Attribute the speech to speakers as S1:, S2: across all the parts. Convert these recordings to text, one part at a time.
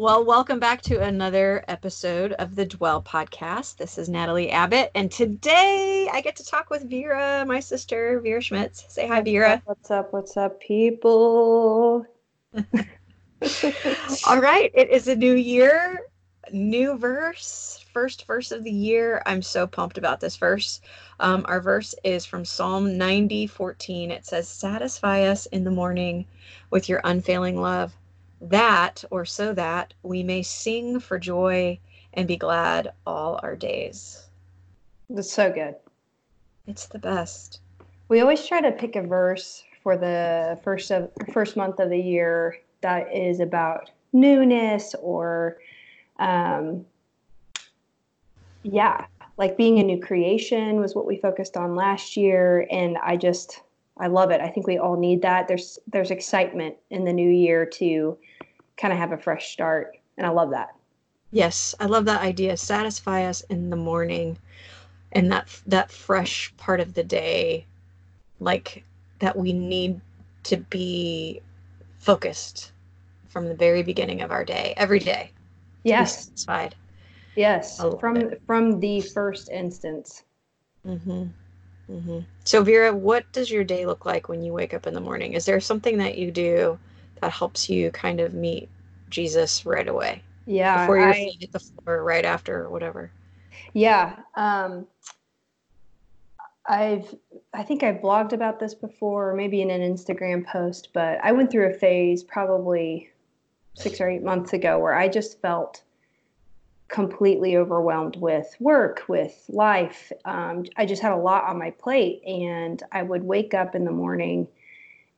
S1: Well, welcome back to another episode of the Dwell podcast. This is Natalie Abbott, and today I get to talk with Vera, my sister, Vera Schmitz. Say hi, Vera.
S2: What's up? What's up, people?
S1: All right, it is a new year, new verse, first verse of the year. I'm so pumped about this verse. Um, our verse is from Psalm 90 14. It says, Satisfy us in the morning with your unfailing love that or so that we may sing for joy and be glad all our days.
S2: That's so good.
S1: It's the best.
S2: We always try to pick a verse for the first of first month of the year that is about newness or um yeah, like being a new creation was what we focused on last year and I just I love it. I think we all need that. There's there's excitement in the new year to kind of have a fresh start. And I love that.
S1: Yes, I love that idea. Satisfy us in the morning and that that fresh part of the day like that we need to be focused from the very beginning of our day every day.
S2: Yes.
S1: Satisfied.
S2: Yes. From it. from the first instance.
S1: Mhm. Mhm. So Vera, what does your day look like when you wake up in the morning? Is there something that you do that helps you kind of meet Jesus right away.
S2: Yeah.
S1: Before your I, feet hit the floor, right after, whatever.
S2: Yeah. Um, I've, I think I've blogged about this before, maybe in an Instagram post, but I went through a phase probably six or eight months ago where I just felt completely overwhelmed with work, with life. Um, I just had a lot on my plate, and I would wake up in the morning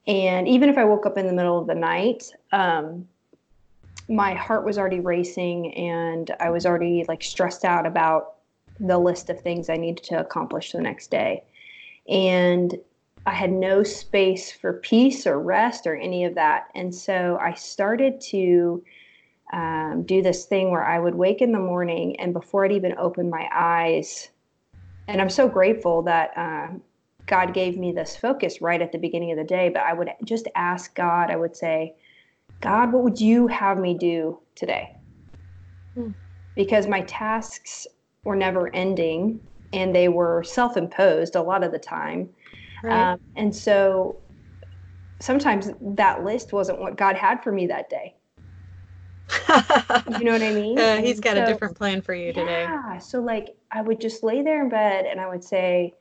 S2: and even if I woke up in the middle of the night, um, my heart was already racing and I was already like stressed out about the list of things I needed to accomplish the next day. And I had no space for peace or rest or any of that. And so I started to um, do this thing where I would wake in the morning and before I'd even open my eyes, and I'm so grateful that uh, God gave me this focus right at the beginning of the day, but I would just ask God, I would say, God, what would you have me do today? Hmm. Because my tasks were never ending and they were self imposed a lot of the time. Right. Um, and so sometimes that list wasn't what God had for me that day. you know what I mean?
S1: Uh, he's got so, a different plan for you
S2: yeah,
S1: today.
S2: Yeah. So, like, I would just lay there in bed and I would say,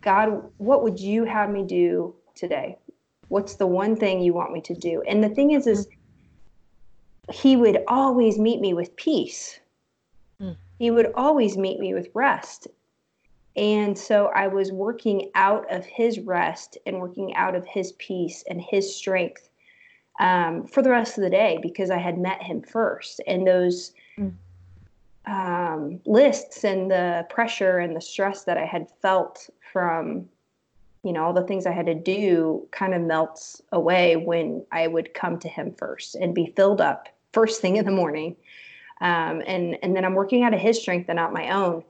S2: God, what would you have me do today? What's the one thing you want me to do? And the thing is, is he would always meet me with peace. Mm. He would always meet me with rest. And so I was working out of his rest and working out of his peace and his strength um, for the rest of the day because I had met him first. And those mm. um, lists and the pressure and the stress that I had felt from you know all the things i had to do kind of melts away when i would come to him first and be filled up first thing in the morning um, and and then i'm working out of his strength and not my own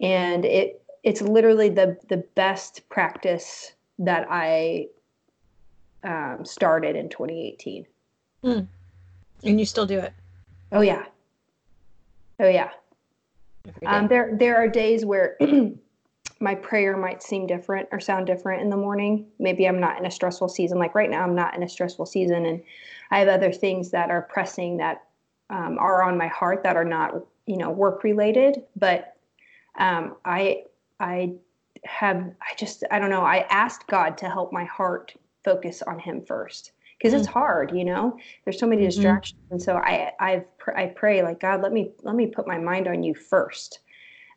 S2: and it it's literally the the best practice that i um, started in 2018
S1: mm. and you still do it
S2: oh yeah oh yeah um, there there are days where my prayer might seem different or sound different in the morning. Maybe I'm not in a stressful season. Like right now, I'm not in a stressful season, and I have other things that are pressing that um, are on my heart that are not, you know, work related. But um, I, I have, I just, I don't know. I asked God to help my heart focus on Him first because mm-hmm. it's mm. hard, you know. There's so many mm-hmm. distractions, and so I, I've, I pray like God, let me, let me put my mind on You first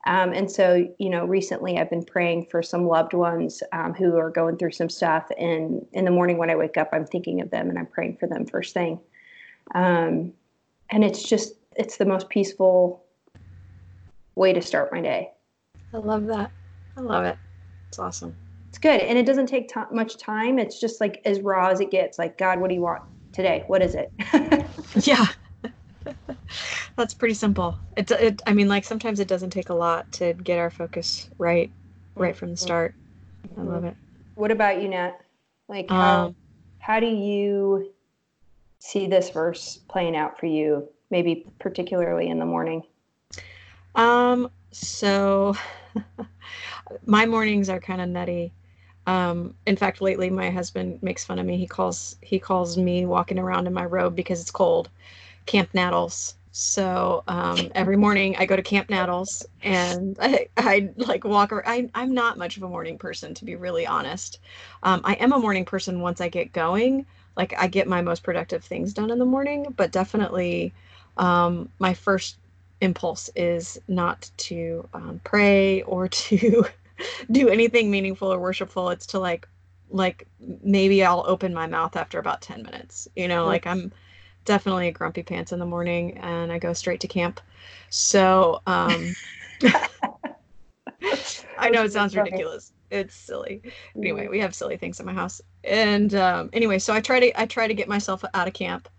S2: um, and so, you know, recently I've been praying for some loved ones um, who are going through some stuff. And in the morning when I wake up, I'm thinking of them and I'm praying for them first thing. Um, and it's just, it's the most peaceful way to start my day.
S1: I love that. I love it. It's awesome.
S2: It's good, and it doesn't take t- much time. It's just like as raw as it gets. Like, God, what do you want today? What is it?
S1: yeah. That's pretty simple. It, it, I mean, like sometimes it doesn't take a lot to get our focus right, right from the mm-hmm. start. I love it.
S2: What about you, Nat? Like, how, um, how do you see this verse playing out for you, maybe particularly in the morning?
S1: Um, so my mornings are kind of nutty. Um, in fact, lately my husband makes fun of me. He calls he calls me walking around in my robe because it's cold, Camp Nattles. So um, every morning I go to Camp Nattles and I, I like walk around. I, I'm not much of a morning person, to be really honest. Um, I am a morning person once I get going. Like I get my most productive things done in the morning, but definitely um, my first impulse is not to um, pray or to do anything meaningful or worshipful. It's to like, like maybe I'll open my mouth after about 10 minutes, you know, like I'm definitely a grumpy pants in the morning and I go straight to camp. So, um, I know it sounds ridiculous. It's silly. Anyway, we have silly things in my house. And um, anyway, so I try to I try to get myself out of camp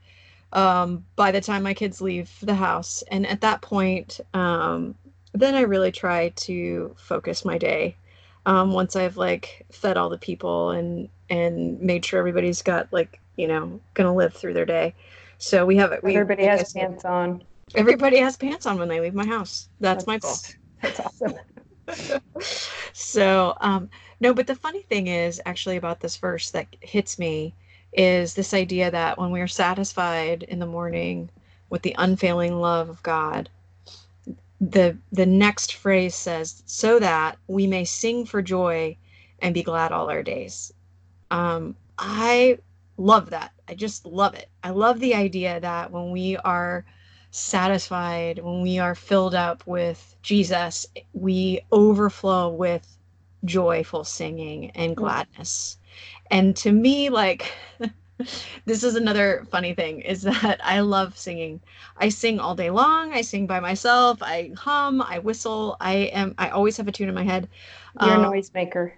S1: um, by the time my kids leave the house. And at that point, um, then I really try to focus my day. Um, once I've like fed all the people and and made sure everybody's got like you know gonna live through their day. So we have
S2: we, everybody has pants on.
S1: Everybody has pants on when they leave my house. That's, that's my goal.
S2: That's awesome.
S1: so um, no, but the funny thing is actually about this verse that hits me is this idea that when we are satisfied in the morning with the unfailing love of God, the the next phrase says, "So that we may sing for joy and be glad all our days." Um, I love that. I just love it. I love the idea that when we are satisfied, when we are filled up with Jesus, we overflow with joyful singing and gladness. And to me, like, this is another funny thing is that I love singing. I sing all day long. I sing by myself. I hum. I whistle. I am. I always have a tune in my head.
S2: You're um, a noisemaker.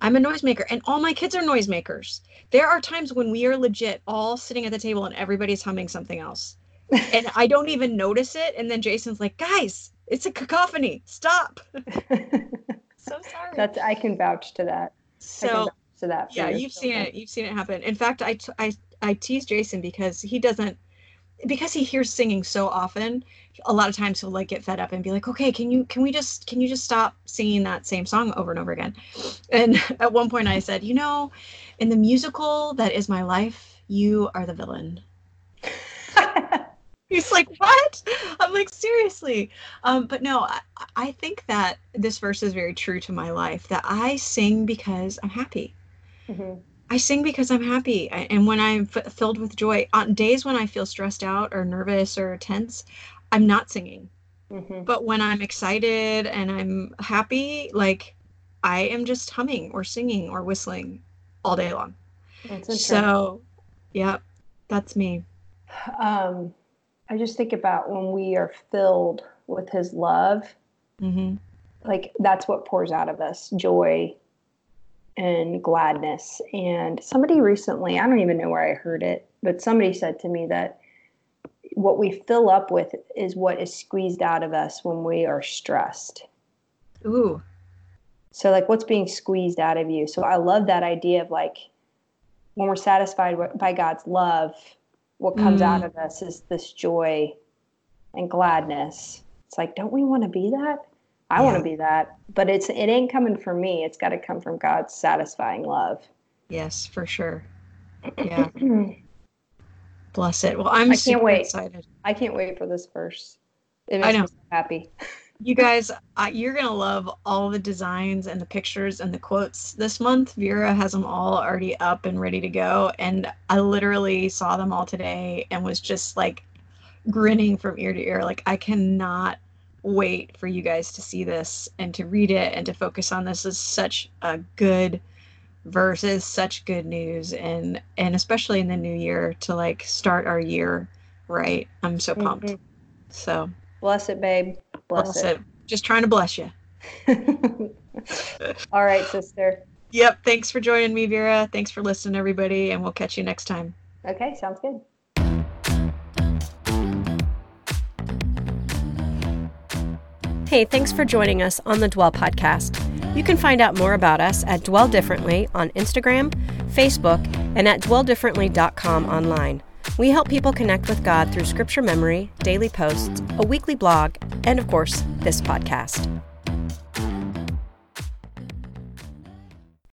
S1: I'm a noisemaker, and all my kids are noisemakers. There are times when we are legit all sitting at the table and everybody's humming something else, and I don't even notice it. And then Jason's like, "Guys, it's a cacophony. Stop." so sorry.
S2: That's I can vouch to that.
S1: So to that. Yeah, you've seen it. You've seen it happen. In fact, I, t- I, I tease Jason because he doesn't, because he hears singing so often. A lot of times he'll like get fed up and be like, "Okay, can you can we just can you just stop singing that same song over and over again?" And at one point I said, "You know, in the musical that is my life, you are the villain." He's like, what? I'm like, seriously. Um, but no, I, I think that this verse is very true to my life that I sing because I'm happy. Mm-hmm. I sing because I'm happy. And when I'm f- filled with joy, on days when I feel stressed out or nervous or tense, I'm not singing. Mm-hmm. But when I'm excited and I'm happy, like I am just humming or singing or whistling all day long. So, yeah, that's me.
S2: Um, I just think about when we are filled with His love, mm-hmm. like that's what pours out of us joy, and gladness. And somebody recently, I don't even know where I heard it, but somebody said to me that what we fill up with is what is squeezed out of us when we are stressed.
S1: Ooh.
S2: So, like, what's being squeezed out of you? So, I love that idea of like when we're satisfied by God's love, what comes mm. out of us is this joy and gladness. It's like, don't we want to be that? I yeah. want to be that, but it's it ain't coming from me. It's got to come from God's satisfying love.
S1: Yes, for sure. Yeah. Bless it. Well, I'm I
S2: can't wait.
S1: excited.
S2: I can't wait for this verse. It makes I know. me so happy.
S1: you guys, uh, you're gonna love all the designs and the pictures and the quotes this month. Vera has them all already up and ready to go, and I literally saw them all today and was just like grinning from ear to ear. Like I cannot wait for you guys to see this and to read it and to focus on this is such a good verse such good news and and especially in the new year to like start our year right i'm so pumped mm-hmm. so
S2: bless it babe bless, bless it. it
S1: just trying to bless you
S2: all right sister
S1: Yep. Thanks for joining me, Vera. Thanks for listening, everybody, and we'll catch you next time.
S2: Okay, sounds good.
S3: Hey, thanks for joining us on the Dwell Podcast. You can find out more about us at Dwell Differently on Instagram, Facebook, and at dwelldifferently.com online. We help people connect with God through scripture memory, daily posts, a weekly blog, and of course, this podcast.